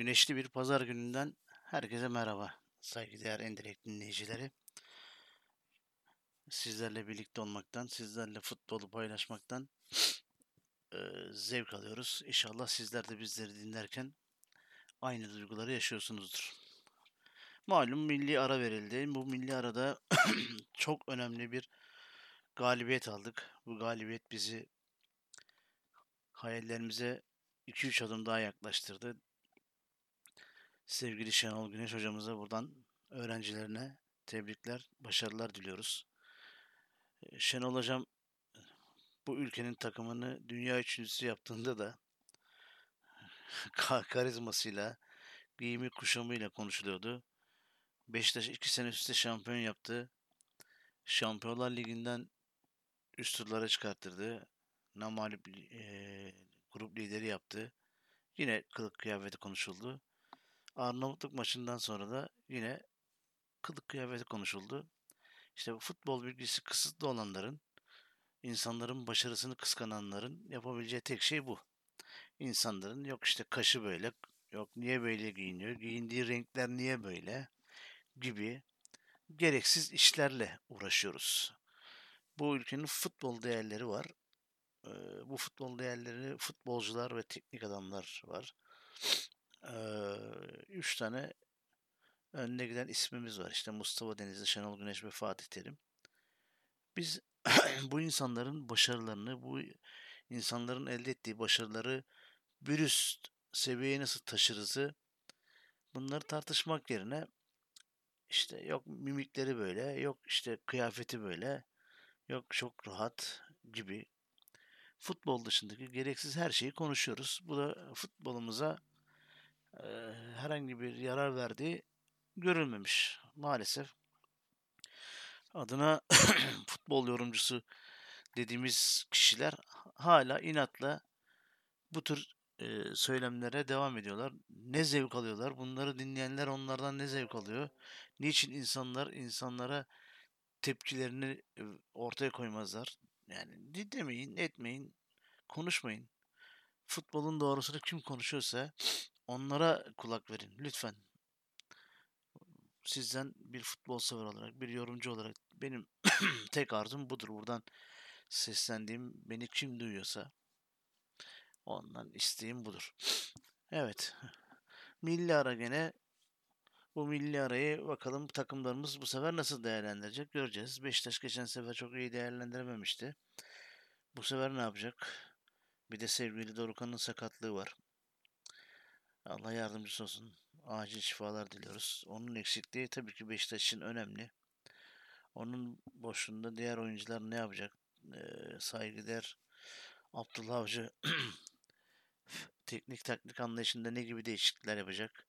Güneşli bir pazar gününden herkese merhaba. Saygıdeğer Endirek dinleyicileri. Sizlerle birlikte olmaktan, sizlerle futbolu paylaşmaktan e, zevk alıyoruz. İnşallah sizler de bizleri dinlerken aynı duyguları yaşıyorsunuzdur. Malum milli ara verildi. Bu milli arada çok önemli bir galibiyet aldık. Bu galibiyet bizi hayallerimize 2-3 adım daha yaklaştırdı. Sevgili Şenol Güneş hocamıza buradan öğrencilerine tebrikler, başarılar diliyoruz. Şenol hocam bu ülkenin takımını dünya üçüncüsü yaptığında da karizmasıyla, giyimi kuşamıyla konuşuluyordu. Beşiktaş iki sene üstte şampiyon yaptı. Şampiyonlar Ligi'nden üst turlara çıkarttırdı. Namalip e, grup lideri yaptı. Yine kılık kıyafeti konuşuldu. Arnavutluk maçından sonra da yine kılık kıyafeti konuşuldu. İşte futbol bilgisi kısıtlı olanların, insanların başarısını kıskananların yapabileceği tek şey bu. İnsanların yok işte kaşı böyle, yok niye böyle giyiniyor, giyindiği renkler niye böyle gibi gereksiz işlerle uğraşıyoruz. Bu ülkenin futbol değerleri var. Bu futbol değerleri futbolcular ve teknik adamlar var. Üç tane önüne giden ismimiz var. İşte Mustafa Denizli, Şenol Güneş ve Fatih Terim. Biz bu insanların başarılarını, bu insanların elde ettiği başarıları bir üst seviyeye nasıl taşırızı bunları tartışmak yerine işte yok mimikleri böyle, yok işte kıyafeti böyle, yok çok rahat gibi futbol dışındaki gereksiz her şeyi konuşuyoruz. Bu da futbolumuza e, herhangi bir yarar verdiği görülmemiş maalesef. Adına futbol yorumcusu dediğimiz kişiler hala inatla bu tür e, söylemlere devam ediyorlar. Ne zevk alıyorlar? Bunları dinleyenler onlardan ne zevk alıyor? Niçin insanlar insanlara tepkilerini ortaya koymazlar? Yani dinlemeyin, etmeyin, konuşmayın. Futbolun doğrusunu kim konuşuyorsa onlara kulak verin lütfen. Sizden bir futbol sever olarak, bir yorumcu olarak benim tek arzum budur. Buradan seslendiğim beni kim duyuyorsa ondan isteğim budur. Evet. Milli ara gene bu milli arayı bakalım takımlarımız bu sefer nasıl değerlendirecek göreceğiz. Beşiktaş geçen sefer çok iyi değerlendirememişti. Bu sefer ne yapacak? Bir de sevgili Dorukan'ın sakatlığı var. Allah yardımcısı olsun. Acil şifalar diliyoruz. Onun eksikliği tabii ki Beşiktaş için önemli. Onun boşluğunda diğer oyuncular ne yapacak? Ee, saygıdeğer Abdullah Avcı teknik taktik anlayışında ne gibi değişiklikler yapacak?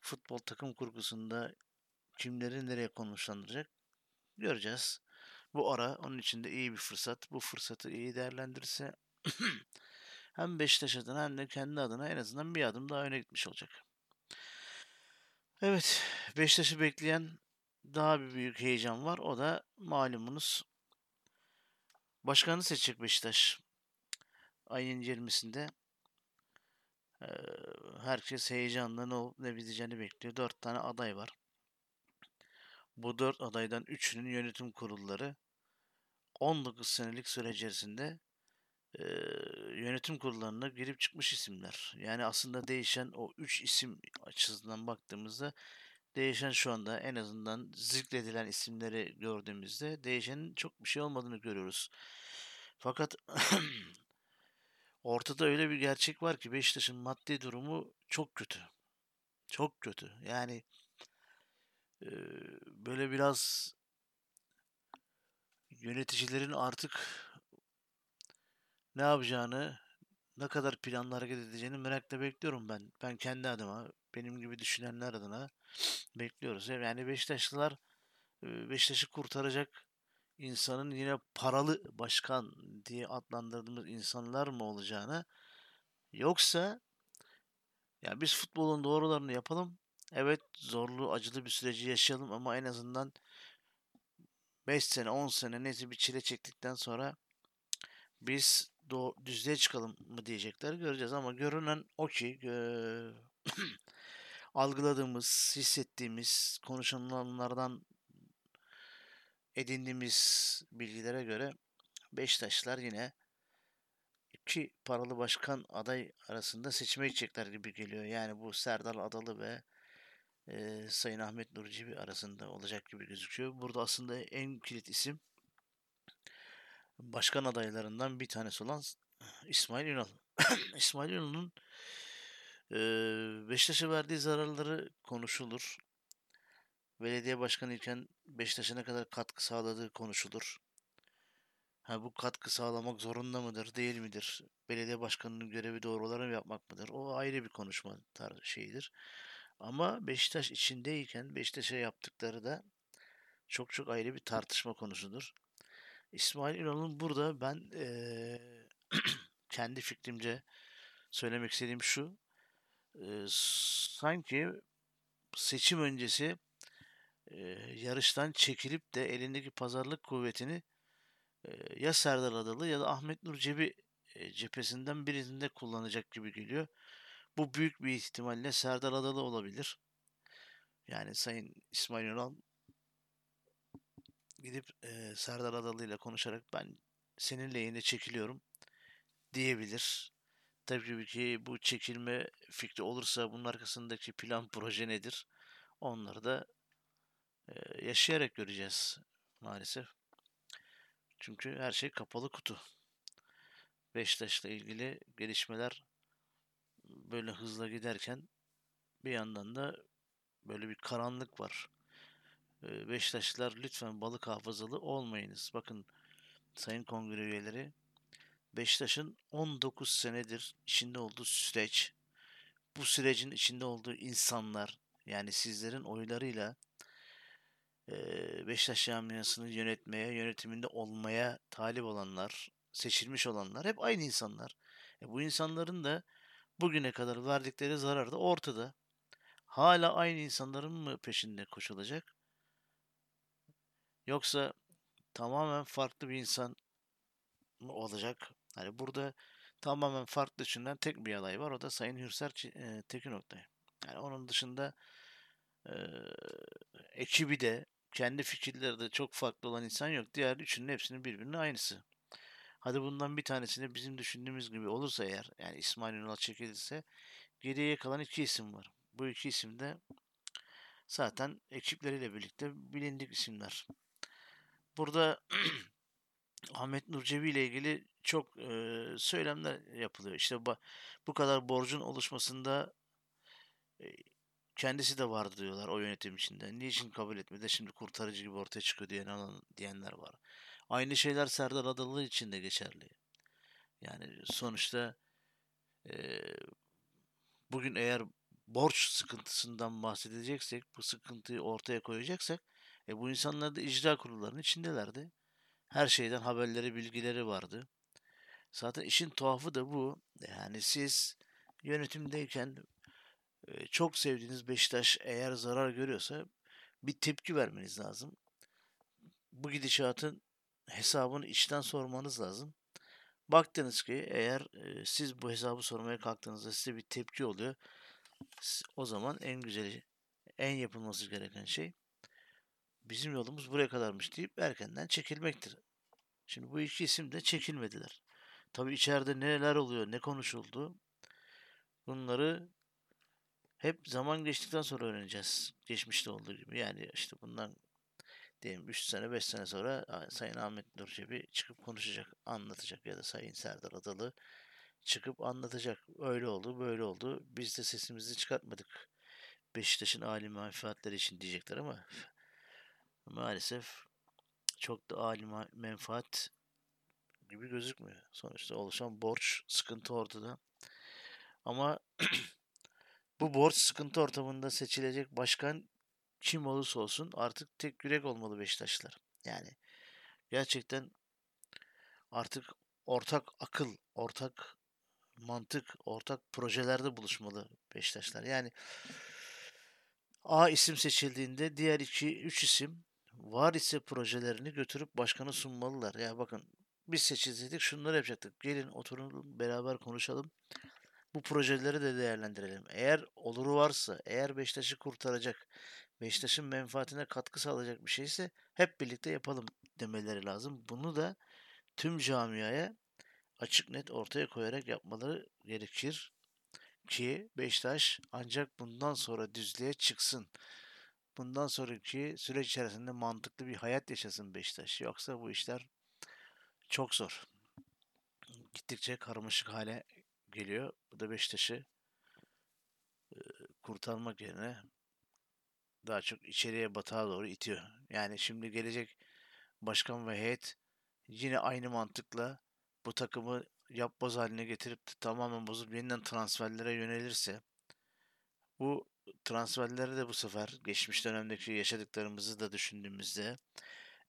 Futbol takım kurgusunda kimleri nereye konuşlandıracak? Göreceğiz. Bu ara onun için de iyi bir fırsat. Bu fırsatı iyi değerlendirirse hem Beşiktaş adına hem de kendi adına en azından bir adım daha öne gitmiş olacak. Evet, Beşiktaş'ı bekleyen daha bir büyük heyecan var. O da malumunuz başkanı seçecek Beşiktaş. Ayın 20'sinde herkes heyecanla ne olup ne biteceğini bekliyor. Dört tane aday var. Bu dört adaydan üçünün yönetim kurulları 19 senelik süre içerisinde yönetim kurullarına girip çıkmış isimler. Yani aslında değişen o üç isim açısından baktığımızda değişen şu anda en azından zikredilen isimleri gördüğümüzde değişenin çok bir şey olmadığını görüyoruz. Fakat ortada öyle bir gerçek var ki Beşiktaş'ın maddi durumu çok kötü. Çok kötü. Yani böyle biraz yöneticilerin artık ne yapacağını, ne kadar planla hareket edeceğini merakla bekliyorum ben. Ben kendi adıma, benim gibi düşünenler adına bekliyoruz. Yani Beşiktaşlılar Beşiktaş'ı kurtaracak insanın yine paralı başkan diye adlandırdığımız insanlar mı olacağını yoksa ya biz futbolun doğrularını yapalım. Evet zorlu, acılı bir süreci yaşayalım ama en azından 5 sene, 10 sene neyse bir çile çektikten sonra biz do düzlüğe çıkalım mı diyecekler göreceğiz ama görünen o ki algıladığımız, hissettiğimiz, konuşulanlardan edindiğimiz bilgilere göre Beşiktaşlar yine iki paralı başkan aday arasında seçime gidecekler gibi geliyor. Yani bu Serdar Adalı ve e, Sayın Ahmet Nur Cebi arasında olacak gibi gözüküyor. Burada aslında en kilit isim başkan adaylarından bir tanesi olan İsmail Ünal. İsmail Ünal'ın e, Beşiktaş'a verdiği zararları konuşulur. Belediye başkanı iken Beşiktaş'a ne kadar katkı sağladığı konuşulur. Ha, bu katkı sağlamak zorunda mıdır, değil midir? Belediye başkanının görevi doğruları mı yapmak mıdır? O ayrı bir konuşma tar şeyidir. Ama Beşiktaş içindeyken Beşiktaş'a yaptıkları da çok çok ayrı bir tartışma konusudur. İsmail Ünal'ın burada ben ee, kendi fikrimce söylemek istediğim şu. E, sanki seçim öncesi e, yarıştan çekilip de elindeki pazarlık kuvvetini e, ya Serdar Adalı ya da Ahmet Nur Cebi e, cephesinden birinde kullanacak gibi geliyor. Bu büyük bir ihtimalle Serdar Adalı olabilir. Yani Sayın İsmail Ünal gidip e, Serdar Adalı ile konuşarak ben senin lehine çekiliyorum diyebilir. Tabii ki bu çekilme fikri olursa bunun arkasındaki plan proje nedir? Onları da e, yaşayarak göreceğiz maalesef. Çünkü her şey kapalı kutu. Beşiktaş'la ilgili gelişmeler böyle hızla giderken bir yandan da böyle bir karanlık var. Beşiktaşlılar lütfen balık hafızalı olmayınız. Bakın Sayın Kongre üyeleri Beşiktaş'ın 19 senedir içinde olduğu süreç, bu sürecin içinde olduğu insanlar, yani sizlerin oylarıyla Beşiktaş camiasını yönetmeye, yönetiminde olmaya talip olanlar, seçilmiş olanlar hep aynı insanlar. E bu insanların da bugüne kadar verdikleri zarar da ortada. Hala aynı insanların mı peşinde koşulacak? Yoksa tamamen farklı bir insan mı olacak? Hani burada tamamen farklı düşünen tek bir aday var. O da Sayın Hürser e, Tekin. Yani onun dışında e, ekibi de kendi fikirleri de çok farklı olan insan yok. Diğer üçünün hepsinin birbirine aynısı. Hadi bundan bir tanesini bizim düşündüğümüz gibi olursa eğer yani İsmail Ünal çekilirse geriye kalan iki isim var. Bu iki isim de zaten ekipleriyle birlikte bilindik isimler. Burada Ahmet Nurcevi ile ilgili çok e, söylemler yapılıyor. İşte bu, kadar borcun oluşmasında e, kendisi de vardı diyorlar o yönetim içinde. Niçin kabul etmedi? Şimdi kurtarıcı gibi ortaya çıkıyor diyen diyenler var. Aynı şeyler Serdar Adalı için de geçerli. Yani sonuçta e, bugün eğer borç sıkıntısından bahsedeceksek, bu sıkıntıyı ortaya koyacaksak, e, bu insanlar da icra kurullarının içindelerdi. Her şeyden haberleri, bilgileri vardı. Zaten işin tuhafı da bu. Yani siz yönetimdeyken çok sevdiğiniz Beşiktaş eğer zarar görüyorsa bir tepki vermeniz lazım. Bu gidişatın hesabını içten sormanız lazım. Baktınız ki eğer siz bu hesabı sormaya kalktığınızda size bir tepki oluyor. O zaman en güzeli, en yapılması gereken şey bizim yolumuz buraya kadarmış deyip erkenden çekilmektir. Şimdi bu iki isim de çekilmediler. Tabi içeride neler oluyor, ne konuşuldu bunları hep zaman geçtikten sonra öğreneceğiz. Geçmişte olduğu gibi. Yani işte bundan diyelim 3 sene 5 sene sonra Sayın Ahmet Nurçebi çıkıp konuşacak, anlatacak ya da Sayın Serdar Adalı çıkıp anlatacak. Öyle oldu, böyle oldu. Biz de sesimizi çıkartmadık. Beşiktaş'ın âli menfaatleri için diyecekler ama maalesef çok da âli menfaat gibi gözükmüyor. Sonuçta oluşan borç, sıkıntı ortada. Ama bu borç sıkıntı ortamında seçilecek başkan kim olursa olsun artık tek yürek olmalı Beşiktaşlar. Yani gerçekten artık ortak akıl, ortak mantık, ortak projelerde buluşmalı Beşiktaşlar. Yani A isim seçildiğinde diğer iki, üç isim var ise projelerini götürüp başkanı sunmalılar. Ya bakın biz seçilseydik şunları yapacaktık. Gelin oturalım beraber konuşalım. Bu projeleri de değerlendirelim. Eğer oluru varsa, eğer Beşiktaş'ı kurtaracak, Beşiktaş'ın menfaatine katkı sağlayacak bir şeyse hep birlikte yapalım demeleri lazım. Bunu da tüm camiaya açık net ortaya koyarak yapmaları gerekir ki Beşiktaş ancak bundan sonra düzlüğe çıksın. Bundan sonraki süreç içerisinde mantıklı bir hayat yaşasın Beşiktaş. Yoksa bu işler çok zor. Gittikçe karmaşık hale geliyor. Bu da Beşiktaş'ı kurtarmak yerine daha çok içeriye batağa doğru itiyor. Yani şimdi gelecek başkan ve heyet yine aynı mantıkla bu takımı yapboz haline getirip tamamen bozup yeniden transferlere yönelirse bu transferleri de bu sefer geçmiş dönemdeki yaşadıklarımızı da düşündüğümüzde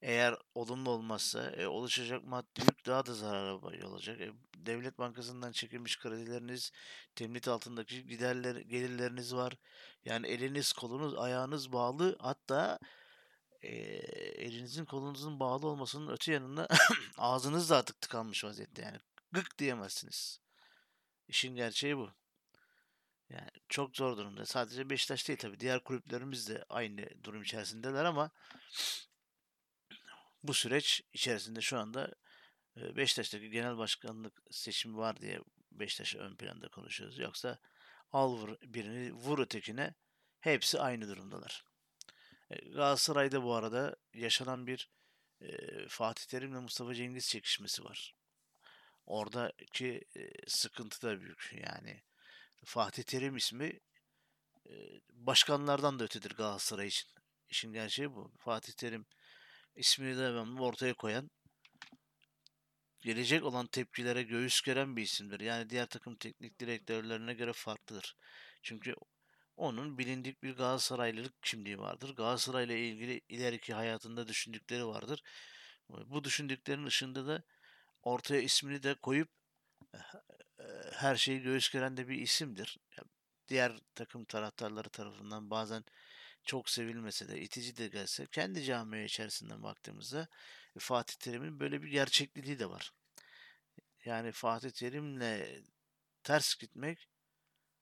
eğer olumlu olmazsa e, oluşacak maddi yük daha da zarara yol olacak. E, Devlet Bankası'ndan çekilmiş kredileriniz, temlit altındaki giderler, gelirleriniz var. Yani eliniz, kolunuz, ayağınız bağlı. Hatta e, elinizin, kolunuzun bağlı olmasının öte yanında ağzınız da artık tıkanmış vaziyette. Yani gık diyemezsiniz. İşin gerçeği bu. Yani çok zor durumda. Sadece Beşiktaş değil tabii. Diğer kulüplerimiz de aynı durum içerisindeler ama bu süreç içerisinde şu anda Beşiktaş'taki genel başkanlık seçimi var diye Beşiktaş'ı ön planda konuşuyoruz. Yoksa al vur birini vur ötekine hepsi aynı durumdalar. Galatasaray'da bu arada yaşanan bir e, Fatih Terim'le Mustafa Cengiz çekişmesi var. Oradaki e, sıkıntı da büyük. Yani Fatih Terim ismi başkanlardan da ötedir Galatasaray için. İşin gerçeği bu. Fatih Terim ismini de ortaya koyan gelecek olan tepkilere göğüs geren bir isimdir. Yani diğer takım teknik direktörlerine göre farklıdır. Çünkü onun bilindik bir Galatasaraylılık kimliği vardır. Galatasaray'la ilgili ileriki hayatında düşündükleri vardır. Bu düşündüklerin ışığında da ortaya ismini de koyup her şeyi göğüs geren de bir isimdir. Diğer takım taraftarları tarafından bazen çok sevilmese de itici de gelse kendi camia içerisinden baktığımızda Fatih Terim'in böyle bir gerçekliliği de var. Yani Fatih Terim'le ters gitmek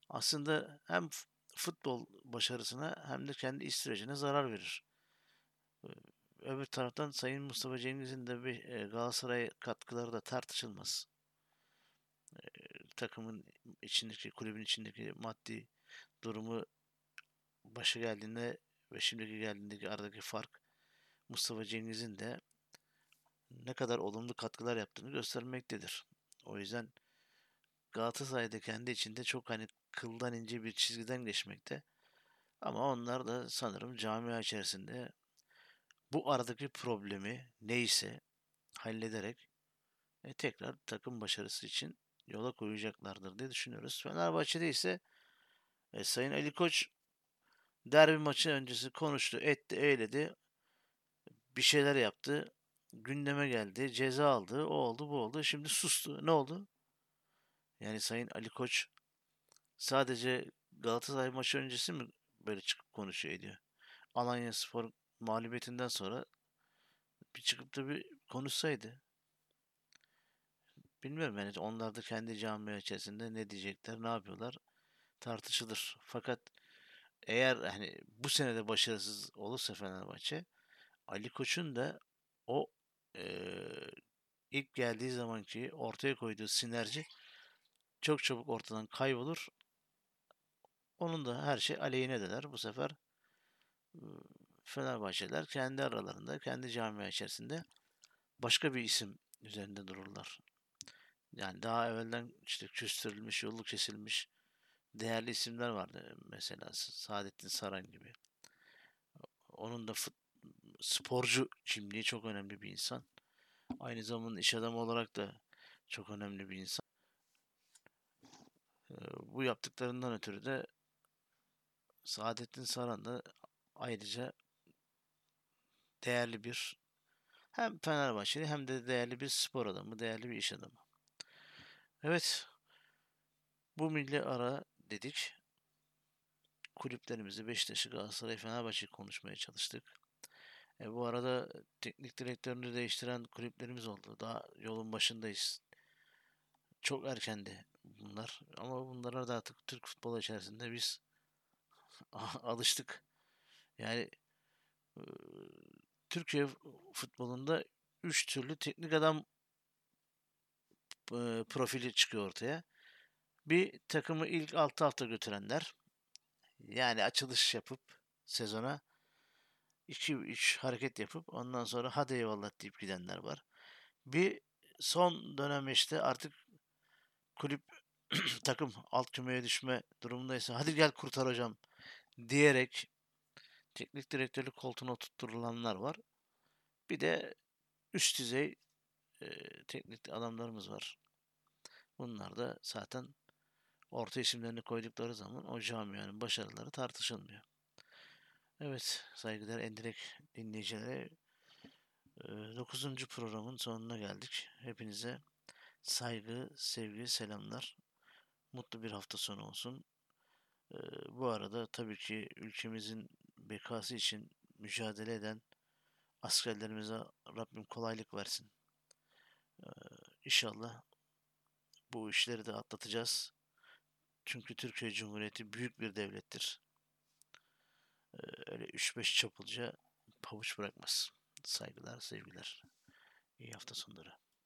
aslında hem futbol başarısına hem de kendi iş sürecine zarar verir. Öbür taraftan Sayın Mustafa Cengiz'in de bir Galatasaray katkıları da tartışılmaz. Takımın içindeki, kulübün içindeki maddi durumu başa geldiğinde ve şimdiki geldiğindeki aradaki fark Mustafa Cengiz'in de ne kadar olumlu katkılar yaptığını göstermektedir. O yüzden Galatasaray'da kendi içinde çok hani kıldan ince bir çizgiden geçmekte. Ama onlar da sanırım camia içerisinde bu aradaki problemi neyse hallederek e, tekrar takım başarısı için yola koyacaklardır diye düşünüyoruz. Fenerbahçe'de ise e, Sayın Ali Koç derbi maçı öncesi konuştu, etti, eyledi. Bir şeyler yaptı. Gündeme geldi, ceza aldı, o oldu, bu oldu. Şimdi sustu. Ne oldu? Yani Sayın Ali Koç sadece Galatasaray maçı öncesi mi böyle çıkıp konuşuyor ediyor? Alanya Spor mağlubiyetinden sonra bir çıkıp da bir konuşsaydı. Bilmiyorum yani onlar da kendi camia içerisinde ne diyecekler, ne yapıyorlar tartışılır. Fakat eğer hani bu sene de başarısız olursa Fenerbahçe Ali Koç'un da o e, ilk geldiği zamanki ortaya koyduğu sinerji çok çabuk ortadan kaybolur. Onun da her şey aleyhine dener. Bu sefer Fenerbahçeler kendi aralarında, kendi camia içerisinde başka bir isim üzerinde dururlar. Yani daha evvelden işte küstürülmüş, yolluk kesilmiş değerli isimler vardı. Mesela Saadettin Saran gibi. Onun da fut, sporcu kimliği çok önemli bir insan. Aynı zamanda iş adamı olarak da çok önemli bir insan. Bu yaptıklarından ötürü de Saadettin Saran da ayrıca değerli bir hem Fenerbahçeli hem de değerli bir spor adamı, değerli bir iş adamı. Evet. Bu milli ara dedik. Kulüplerimizi Beşiktaş'ı, Galatasaray, Fenerbahçe'yi konuşmaya çalıştık. E, bu arada teknik direktörünü değiştiren kulüplerimiz oldu. Daha yolun başındayız. Çok erkendi bunlar. Ama bunlara da artık Türk futbolu içerisinde biz alıştık. Yani Türkiye futbolunda üç türlü teknik adam e, profili çıkıyor ortaya. Bir takımı ilk 6 hafta götürenler yani açılış yapıp sezona 2-3 hareket yapıp ondan sonra hadi eyvallah deyip gidenler var. Bir son dönem işte artık kulüp takım alt kümeye düşme durumundaysa hadi gel kurtar hocam diyerek teknik direktörlük koltuğuna oturtulanlar var. Bir de üst düzey e, teknik adamlarımız var. Bunlar da zaten orta isimlerini koydukları zaman o camianın başarıları tartışılmıyor. Evet saygılar endirek dinleyicilere 9. programın sonuna geldik. Hepinize saygı, sevgi, selamlar. Mutlu bir hafta sonu olsun. Bu arada tabii ki ülkemizin bekası için mücadele eden askerlerimize Rabbim kolaylık versin. İnşallah bu işleri de atlatacağız. Çünkü Türkiye Cumhuriyeti büyük bir devlettir. Öyle 3-5 çapulca pavuç bırakmaz. Saygılar, sevgiler. İyi hafta sonları.